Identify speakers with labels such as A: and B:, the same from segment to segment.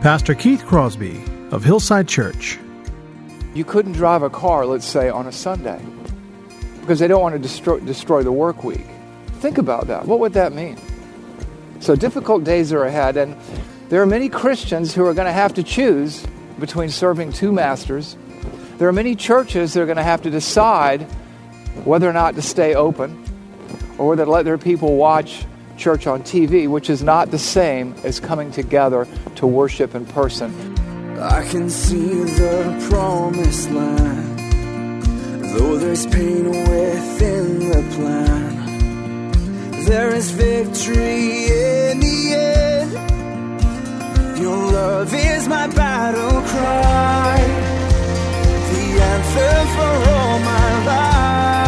A: Pastor Keith Crosby of Hillside Church.
B: You couldn't drive a car, let's say, on a Sunday because they don't want to destroy, destroy the work week. Think about that. What would that mean? So difficult days are ahead, and there are many Christians who are going to have to choose between serving two masters. There are many churches that are going to have to decide whether or not to stay open or to let their people watch church on TV, which is not the same as coming together to worship in person.
C: I can see the promised land, though there's pain within the plan. There is victory in the end. Your love is my battle cry, the answer for all my life.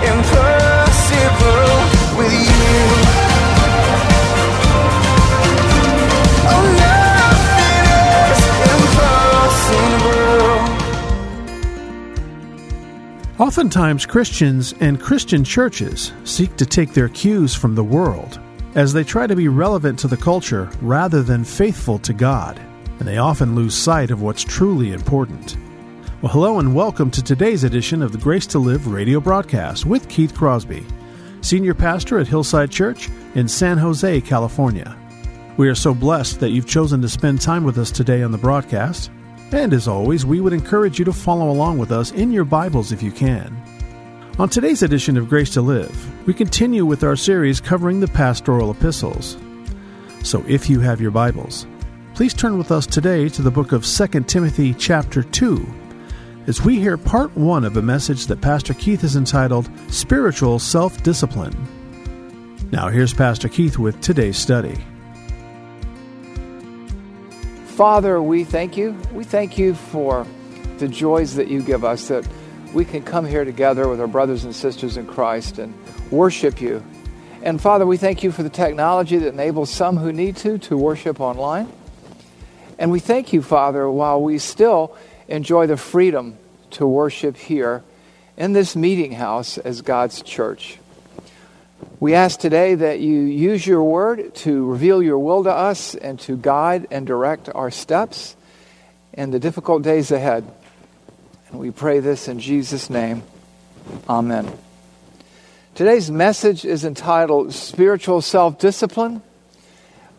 A: Oftentimes, Christians and Christian churches seek to take their cues from the world as they try to be relevant to the culture rather than faithful to God, and they often lose sight of what's truly important. Well, hello and welcome to today's edition of the Grace to Live radio broadcast with Keith Crosby, Senior Pastor at Hillside Church in San Jose, California. We are so blessed that you've chosen to spend time with us today on the broadcast. And as always, we would encourage you to follow along with us in your Bibles if you can. On today's edition of Grace to Live, we continue with our series covering the pastoral epistles. So if you have your Bibles, please turn with us today to the book of 2 Timothy chapter 2 as we hear part 1 of a message that Pastor Keith has entitled Spiritual Self-Discipline. Now here's Pastor Keith with today's study.
B: Father, we thank you. We thank you for the joys that you give us, that we can come here together with our brothers and sisters in Christ and worship you. And Father, we thank you for the technology that enables some who need to to worship online. And we thank you, Father, while we still enjoy the freedom to worship here in this meeting house as God's church. We ask today that you use your word to reveal your will to us and to guide and direct our steps in the difficult days ahead. And we pray this in Jesus' name. Amen. Today's message is entitled Spiritual Self Discipline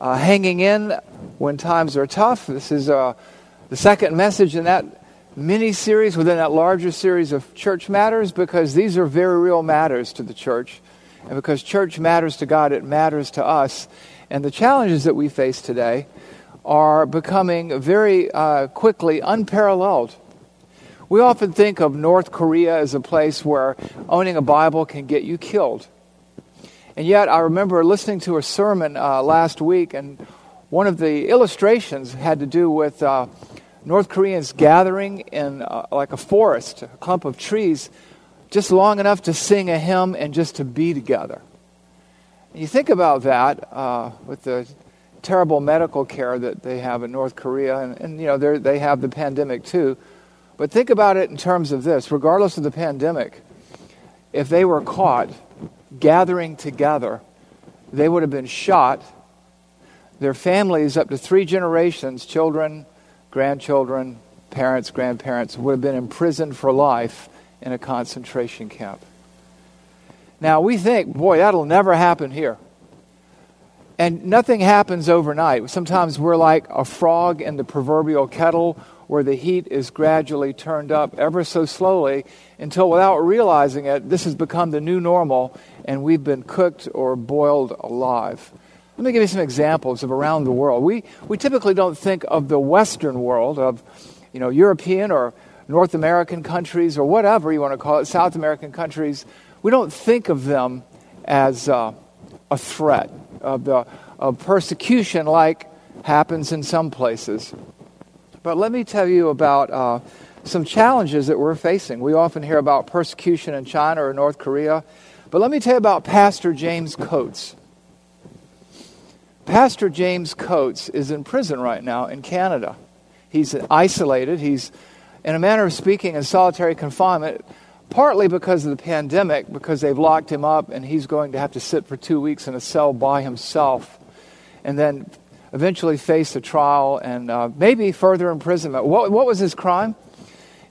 B: uh, Hanging In When Times Are Tough. This is uh, the second message in that mini series within that larger series of church matters because these are very real matters to the church. And because church matters to God, it matters to us. And the challenges that we face today are becoming very uh, quickly unparalleled. We often think of North Korea as a place where owning a Bible can get you killed. And yet, I remember listening to a sermon uh, last week, and one of the illustrations had to do with uh, North Koreans gathering in uh, like a forest, a clump of trees, just long enough to sing a hymn and just to be together. And You think about that uh, with the terrible medical care that they have in North Korea, and, and you know they have the pandemic too. But think about it in terms of this: regardless of the pandemic, if they were caught gathering together, they would have been shot. Their families, up to three generations, children, grandchildren, parents, grandparents, would have been imprisoned for life in a concentration camp. Now, we think, boy, that'll never happen here. And nothing happens overnight. Sometimes we're like a frog in the proverbial kettle, where the heat is gradually turned up ever so slowly until, without realizing it, this has become the new normal and we've been cooked or boiled alive. Let me give you some examples of around the world. We, we typically don't think of the Western world, of you know, European or North American countries or whatever you want to call it, South American countries. We don't think of them as uh, a threat of, the, of persecution like happens in some places. But let me tell you about uh, some challenges that we're facing. We often hear about persecution in China or North Korea. But let me tell you about Pastor James Coates. Pastor James Coates is in prison right now in Canada. He's isolated. He's, in a manner of speaking, in solitary confinement, partly because of the pandemic, because they've locked him up and he's going to have to sit for two weeks in a cell by himself and then eventually face a trial and uh, maybe further imprisonment. What, what was his crime?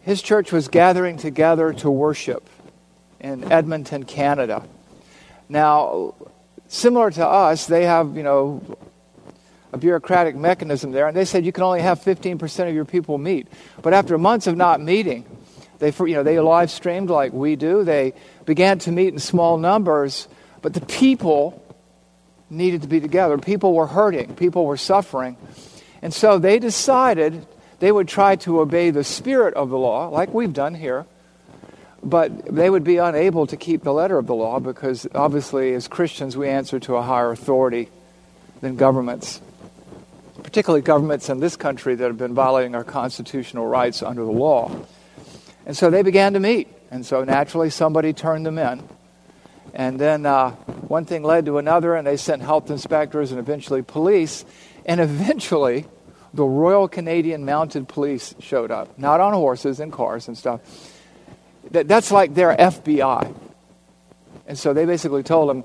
B: His church was gathering together to worship in Edmonton, Canada. Now, similar to us, they have, you know, a bureaucratic mechanism there, and they said you can only have 15% of your people meet. But after months of not meeting, they, you know, they live streamed like we do. They began to meet in small numbers, but the people needed to be together. People were hurting, people were suffering. And so they decided they would try to obey the spirit of the law, like we've done here, but they would be unable to keep the letter of the law because obviously, as Christians, we answer to a higher authority than governments, particularly governments in this country that have been violating our constitutional rights under the law. And so they began to meet. And so naturally, somebody turned them in. And then uh, one thing led to another, and they sent health inspectors and eventually police. And eventually, the Royal Canadian Mounted Police showed up, not on horses and cars and stuff. That, that's like their FBI. And so they basically told them,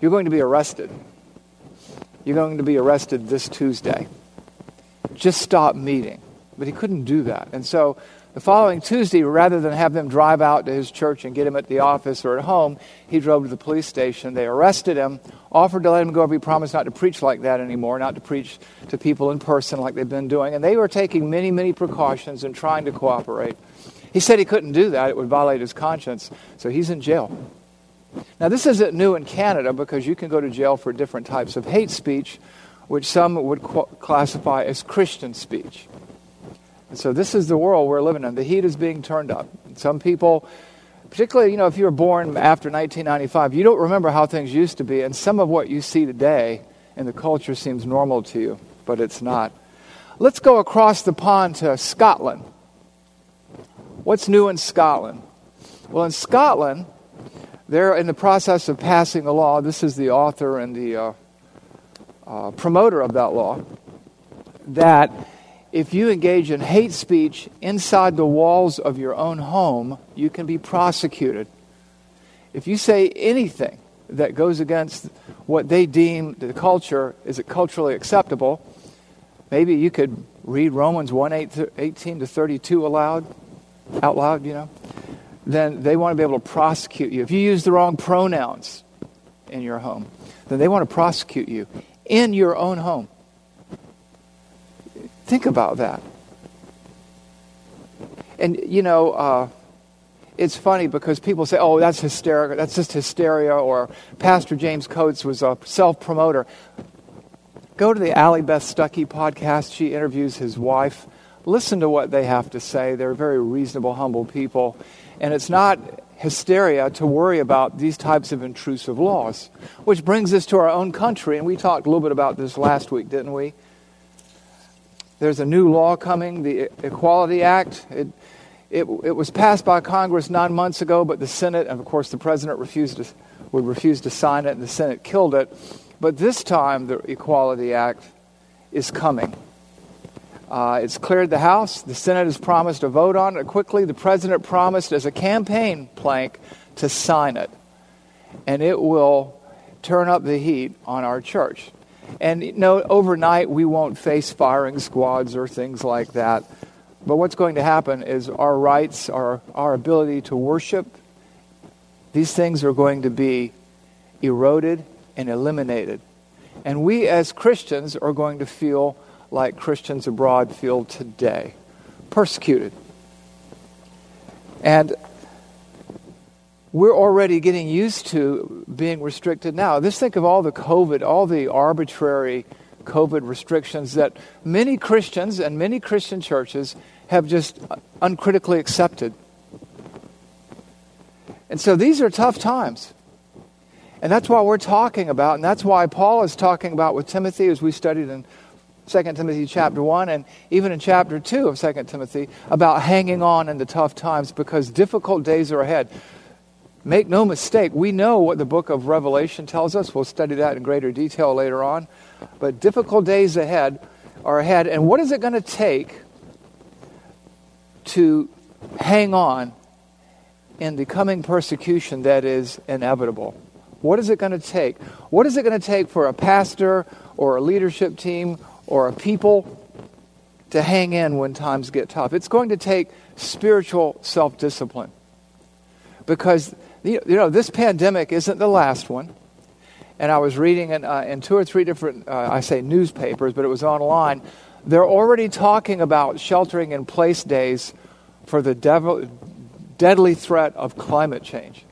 B: You're going to be arrested. You're going to be arrested this Tuesday. Just stop meeting. But he couldn't do that. And so the following Tuesday, rather than have them drive out to his church and get him at the office or at home, he drove to the police station. They arrested him, offered to let him go, but he promised not to preach like that anymore, not to preach to people in person like they've been doing. And they were taking many, many precautions and trying to cooperate. He said he couldn't do that, it would violate his conscience, so he's in jail. Now, this isn't new in Canada because you can go to jail for different types of hate speech, which some would classify as Christian speech. And so, this is the world we're living in. The heat is being turned up. Some people, particularly, you know, if you were born after 1995, you don't remember how things used to be, and some of what you see today in the culture seems normal to you, but it's not. Let's go across the pond to Scotland. What's new in Scotland? Well, in Scotland, they're in the process of passing a law. This is the author and the uh, uh, promoter of that law. That if you engage in hate speech inside the walls of your own home, you can be prosecuted. If you say anything that goes against what they deem the culture is it culturally acceptable, maybe you could read Romans 1 18 to 32 aloud out loud, you know, then they want to be able to prosecute you. If you use the wrong pronouns in your home, then they want to prosecute you in your own home. Think about that. And, you know, uh, it's funny because people say, oh, that's hysterical. That's just hysteria. Or Pastor James Coates was a self promoter. Go to the Allie Beth Stuckey podcast. She interviews his wife listen to what they have to say. They're very reasonable, humble people. And it's not hysteria to worry about these types of intrusive laws. Which brings us to our own country, and we talked a little bit about this last week, didn't we? There's a new law coming, the Equality Act. It, it, it was passed by Congress nine months ago, but the Senate, and of course the President refused to, would refuse to sign it, and the Senate killed it. But this time, the Equality Act is coming. Uh, it's cleared the House. The Senate has promised to vote on it quickly. The President promised as a campaign plank to sign it. And it will turn up the heat on our church. And you know, overnight we won't face firing squads or things like that. But what's going to happen is our rights, our, our ability to worship, these things are going to be eroded and eliminated. And we as Christians are going to feel like Christians abroad feel today. persecuted. And we're already getting used to being restricted now. Just think of all the COVID, all the arbitrary COVID restrictions that many Christians and many Christian churches have just uncritically accepted. And so these are tough times. And that's why we're talking about, and that's why Paul is talking about with Timothy as we studied in 2 Timothy chapter 1 and even in chapter 2 of 2 Timothy about hanging on in the tough times because difficult days are ahead. Make no mistake, we know what the book of Revelation tells us. We'll study that in greater detail later on. But difficult days ahead are ahead. And what is it going to take to hang on in the coming persecution that is inevitable? What is it going to take? What is it going to take for a pastor or a leadership team or a people to hang in when times get tough? It's going to take spiritual self discipline. Because, you know, this pandemic isn't the last one. And I was reading in, uh, in two or three different, uh, I say newspapers, but it was online. They're already talking about sheltering in place days for the devil, deadly threat of climate change.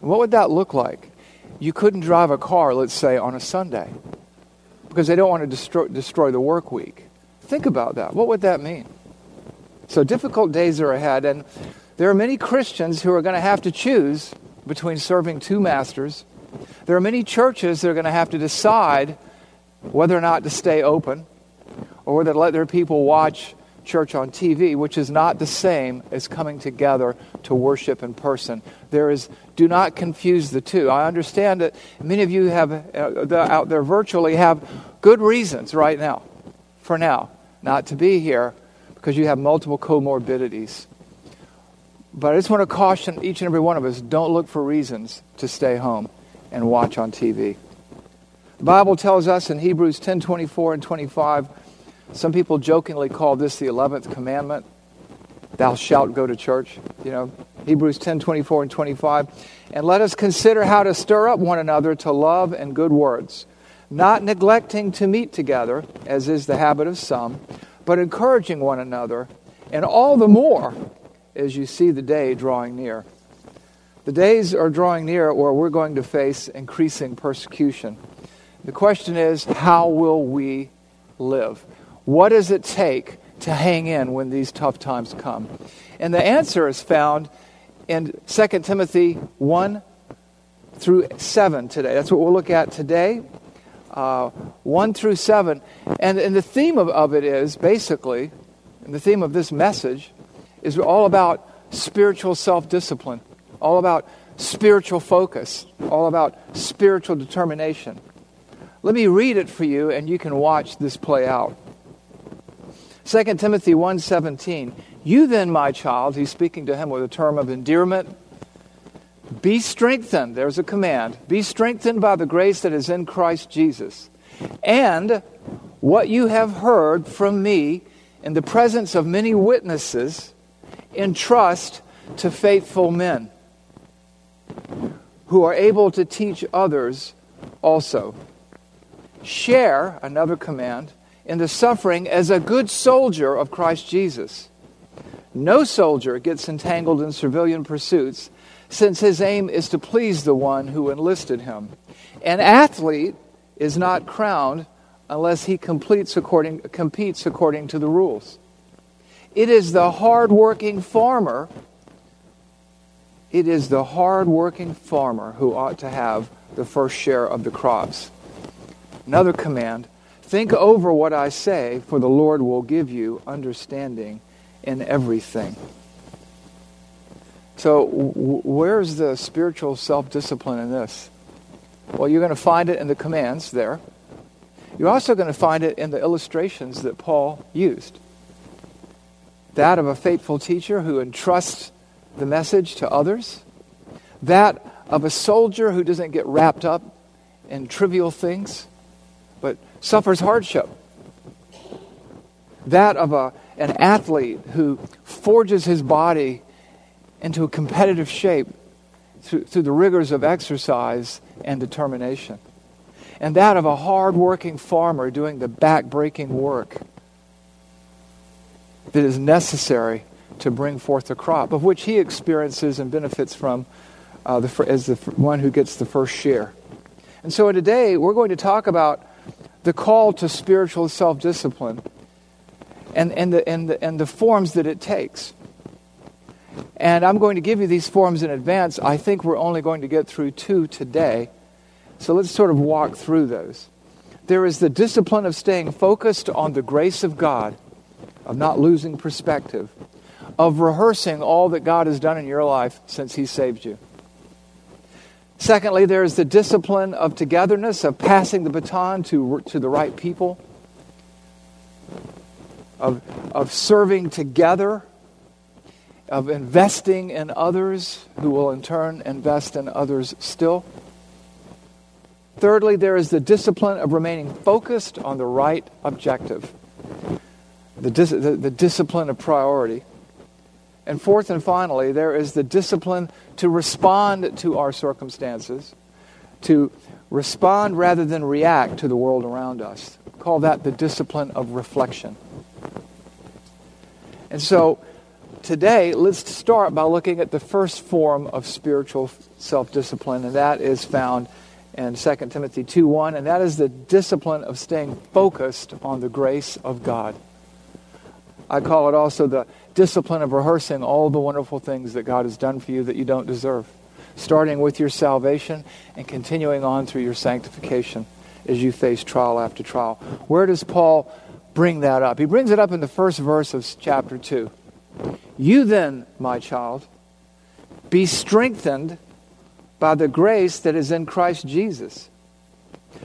B: What would that look like? You couldn't drive a car, let's say, on a Sunday because they don't want to destroy, destroy the work week. Think about that. What would that mean? So difficult days are ahead, and there are many Christians who are going to have to choose between serving two masters. There are many churches that are going to have to decide whether or not to stay open or whether to let their people watch church on TV, which is not the same as coming together to worship in person. There is, do not confuse the two. I understand that many of you have uh, out there virtually have good reasons right now, for now, not to be here because you have multiple comorbidities. But I just want to caution each and every one of us don't look for reasons to stay home and watch on TV. The Bible tells us in Hebrews 10 24 and 25 some people jokingly call this the 11th commandment. Thou shalt go to church. You know, Hebrews 10 24 and 25. And let us consider how to stir up one another to love and good words, not neglecting to meet together, as is the habit of some, but encouraging one another, and all the more as you see the day drawing near. The days are drawing near where we're going to face increasing persecution. The question is, how will we live? What does it take to hang in when these tough times come? And the answer is found in 2 Timothy 1 through 7 today. That's what we'll look at today. Uh, 1 through 7. And, and the theme of, of it is basically, and the theme of this message is all about spiritual self discipline, all about spiritual focus, all about spiritual determination. Let me read it for you, and you can watch this play out. 2 Timothy 1:17 You then my child he's speaking to him with a term of endearment be strengthened. There's a command. Be strengthened by the grace that is in Christ Jesus. And what you have heard from me in the presence of many witnesses entrust to faithful men who are able to teach others also. Share another command in the suffering as a good soldier of Christ Jesus. No soldier gets entangled in civilian pursuits since his aim is to please the one who enlisted him. An athlete is not crowned unless he completes according, competes according to the rules. It is the hard-working farmer. It is the hard-working farmer who ought to have the first share of the crops. Another command Think over what I say, for the Lord will give you understanding in everything. So, where's the spiritual self discipline in this? Well, you're going to find it in the commands there. You're also going to find it in the illustrations that Paul used. That of a faithful teacher who entrusts the message to others. That of a soldier who doesn't get wrapped up in trivial things suffers hardship. That of a, an athlete who forges his body into a competitive shape through, through the rigors of exercise and determination. And that of a hard-working farmer doing the back-breaking work. that is necessary to bring forth the crop, of which he experiences and benefits from uh, the, as the one who gets the first share. And so today we're going to talk about the call to spiritual self discipline and, and, the, and, the, and the forms that it takes. And I'm going to give you these forms in advance. I think we're only going to get through two today. So let's sort of walk through those. There is the discipline of staying focused on the grace of God, of not losing perspective, of rehearsing all that God has done in your life since He saved you. Secondly, there is the discipline of togetherness, of passing the baton to, to the right people, of, of serving together, of investing in others who will in turn invest in others still. Thirdly, there is the discipline of remaining focused on the right objective, the, dis- the, the discipline of priority. And fourth and finally, there is the discipline to respond to our circumstances, to respond rather than react to the world around us. Call that the discipline of reflection. And so today, let's start by looking at the first form of spiritual self discipline, and that is found in 2 Timothy 2 1, and that is the discipline of staying focused on the grace of God. I call it also the discipline of rehearsing all the wonderful things that God has done for you that you don't deserve, starting with your salvation and continuing on through your sanctification as you face trial after trial. Where does Paul bring that up? He brings it up in the first verse of chapter 2. You then, my child, be strengthened by the grace that is in Christ Jesus.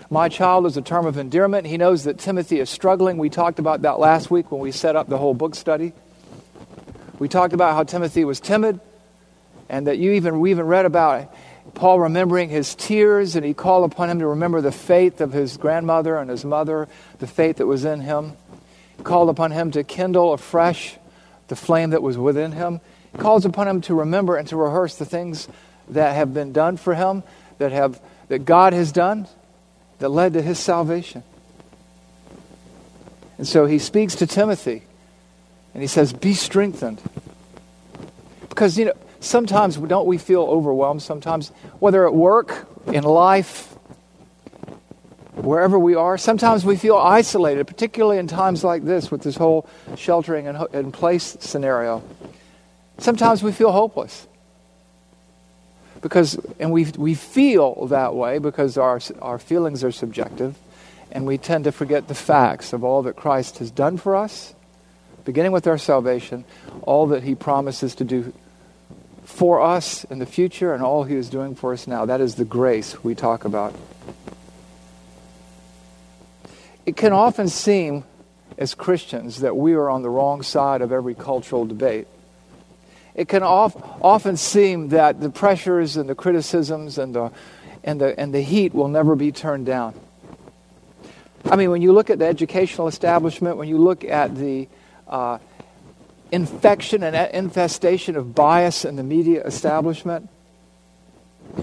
B: My child is a term of endearment. He knows that Timothy is struggling. We talked about that last week when we set up the whole book study. We talked about how Timothy was timid, and that you even we even read about Paul remembering his tears, and he called upon him to remember the faith of his grandmother and his mother, the faith that was in him. He called upon him to kindle afresh the flame that was within him. He calls upon him to remember and to rehearse the things that have been done for him, that, have, that God has done, that led to his salvation. And so he speaks to Timothy and he says, Be strengthened. Because, you know, sometimes don't we feel overwhelmed? Sometimes, whether at work, in life, wherever we are, sometimes we feel isolated, particularly in times like this with this whole sheltering and in place scenario. Sometimes we feel hopeless because and we we feel that way because our our feelings are subjective and we tend to forget the facts of all that Christ has done for us beginning with our salvation all that he promises to do for us in the future and all he is doing for us now. That is the grace we talk about. It can often seem as Christians that we are on the wrong side of every cultural debate it can often seem that the pressures and the criticisms and the, and, the, and the heat will never be turned down. I mean, when you look at the educational establishment, when you look at the uh, infection and infestation of bias in the media establishment,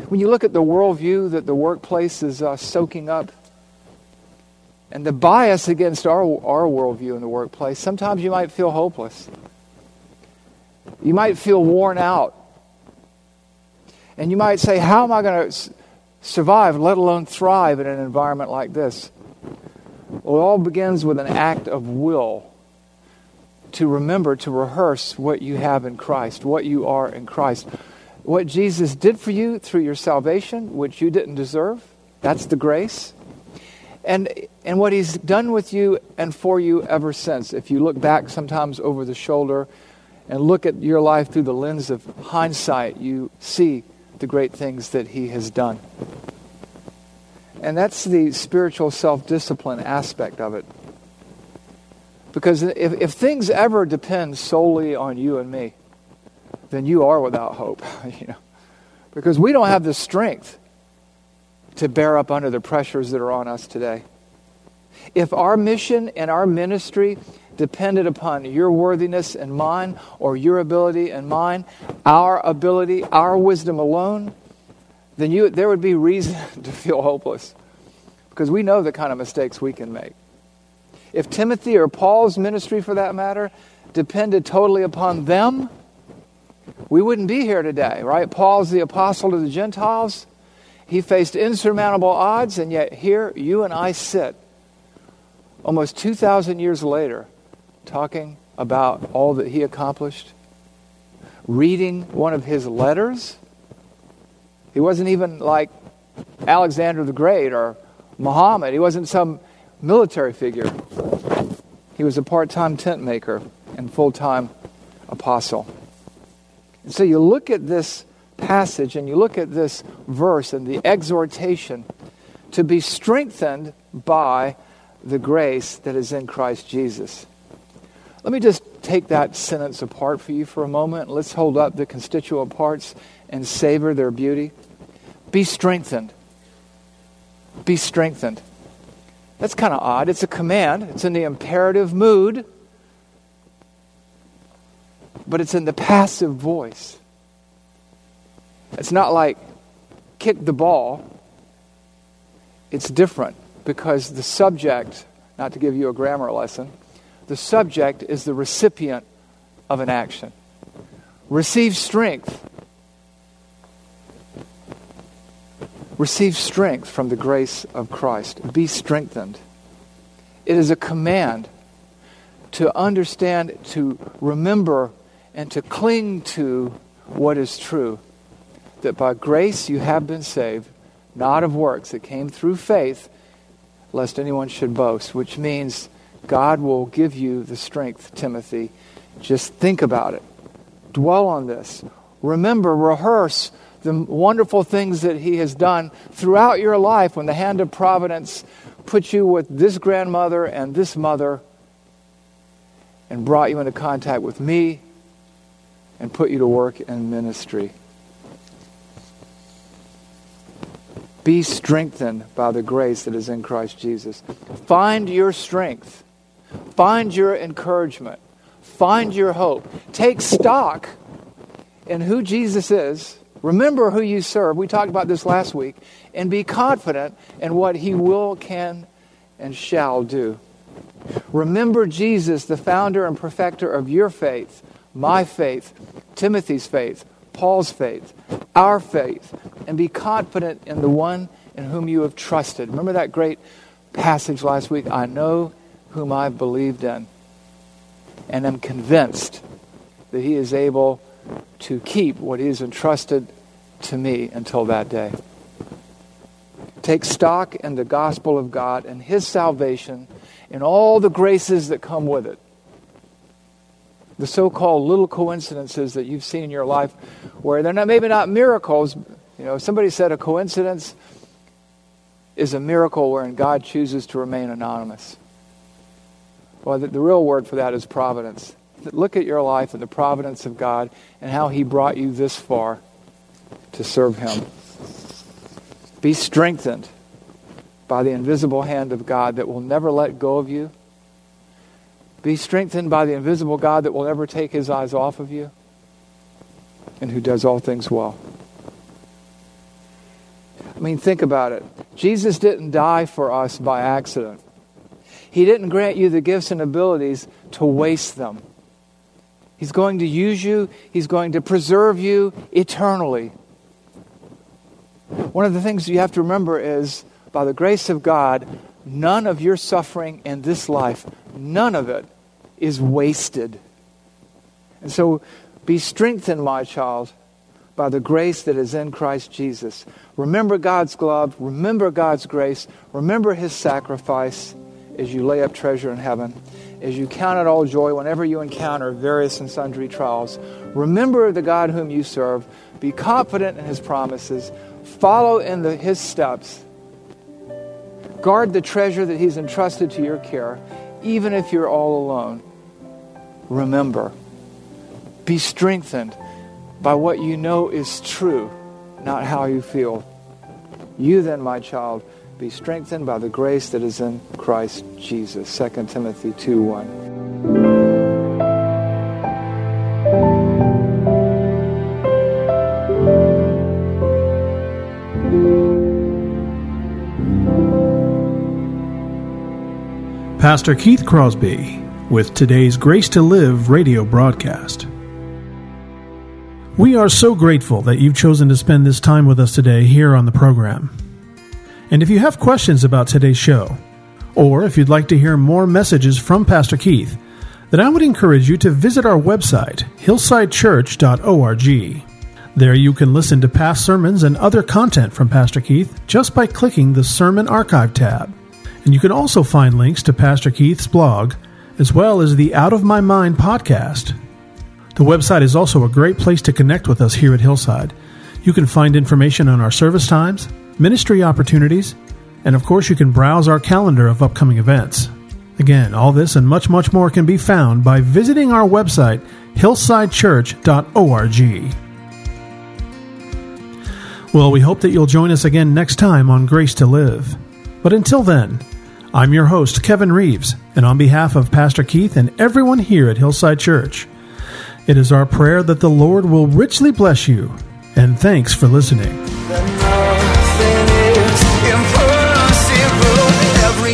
B: when you look at the worldview that the workplace is uh, soaking up, and the bias against our, our worldview in the workplace, sometimes you might feel hopeless. You might feel worn out. And you might say, How am I going to survive, let alone thrive in an environment like this? Well, it all begins with an act of will to remember to rehearse what you have in Christ, what you are in Christ. What Jesus did for you through your salvation, which you didn't deserve, that's the grace. And, and what he's done with you and for you ever since. If you look back sometimes over the shoulder, and look at your life through the lens of hindsight, you see the great things that He has done. And that's the spiritual self discipline aspect of it. Because if, if things ever depend solely on you and me, then you are without hope. you know? Because we don't have the strength to bear up under the pressures that are on us today. If our mission and our ministry depended upon your worthiness and mine, or your ability and mine, our ability, our wisdom alone, then you, there would be reason to feel hopeless. Because we know the kind of mistakes we can make. If Timothy or Paul's ministry, for that matter, depended totally upon them, we wouldn't be here today, right? Paul's the apostle to the Gentiles. He faced insurmountable odds, and yet here you and I sit almost 2,000 years later talking about all that he accomplished, reading one of his letters. He wasn't even like Alexander the Great or Muhammad, he wasn't some military figure. He was a part time tent maker and full time apostle. And so you look at this passage and you look at this verse and the exhortation to be strengthened by the grace that is in Christ Jesus. Let me just take that sentence apart for you for a moment. Let's hold up the constituent parts and savor their beauty. Be strengthened. Be strengthened. That's kind of odd. It's a command, it's in the imperative mood, but it's in the passive voice. It's not like kick the ball, it's different because the subject, not to give you a grammar lesson, the subject is the recipient of an action. Receive strength. Receive strength from the grace of Christ. Be strengthened. It is a command to understand, to remember, and to cling to what is true. That by grace you have been saved, not of works. It came through faith, lest anyone should boast, which means God will give you the strength, Timothy. Just think about it. Dwell on this. Remember, rehearse the wonderful things that He has done throughout your life when the hand of providence put you with this grandmother and this mother and brought you into contact with me and put you to work in ministry. Be strengthened by the grace that is in Christ Jesus. Find your strength. Find your encouragement. Find your hope. Take stock in who Jesus is. Remember who you serve. We talked about this last week. And be confident in what he will, can, and shall do. Remember Jesus, the founder and perfecter of your faith, my faith, Timothy's faith, Paul's faith, our faith, and be confident in the one in whom you have trusted. Remember that great passage last week? I know whom I've believed in, and am convinced that he is able to keep what he has entrusted to me until that day. Take stock in the gospel of God and his salvation and all the graces that come with it. The so called little coincidences that you've seen in your life where they're not, maybe not miracles. You know, somebody said a coincidence is a miracle wherein God chooses to remain anonymous. Well, the, the real word for that is providence. Look at your life and the providence of God and how He brought you this far to serve Him. Be strengthened by the invisible hand of God that will never let go of you. Be strengthened by the invisible God that will never take His eyes off of you and who does all things well. I mean, think about it. Jesus didn't die for us by accident. He didn't grant you the gifts and abilities to waste them. He's going to use you, He's going to preserve you eternally. One of the things you have to remember is by the grace of God, none of your suffering in this life, none of it is wasted. And so be strengthened, my child, by the grace that is in Christ Jesus. Remember God's love, remember God's grace, remember His sacrifice as you lay up treasure in heaven, as you count it all joy whenever you encounter various and sundry trials. Remember the God whom you serve, be confident in His promises, follow in the, His steps, guard the treasure that He's entrusted to your care, even if you're all alone. Remember, be strengthened by what you know is true, not how you feel. You then, my child, be strengthened by the grace that is in Christ Jesus. 2 Timothy 2 1.
A: Pastor Keith Crosby with today's Grace to Live radio broadcast. We are so grateful that you've chosen to spend this time with us today here on the program. And if you have questions about today's show, or if you'd like to hear more messages from Pastor Keith, then I would encourage you to visit our website, hillsidechurch.org. There you can listen to past sermons and other content from Pastor Keith just by clicking the Sermon Archive tab. And you can also find links to Pastor Keith's blog, as well as the Out of My Mind podcast. The website is also a great place to connect with us here at Hillside. You can find information on our service times, ministry opportunities, and of course, you can browse our calendar of upcoming events. Again, all this and much, much more can be found by visiting our website, hillsidechurch.org. Well, we hope that you'll join us again next time on Grace to Live. But until then, I'm your host, Kevin Reeves, and on behalf of Pastor Keith and everyone here at Hillside Church, it is our prayer that the Lord will richly bless you, and thanks for listening.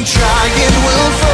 C: Giant will fall,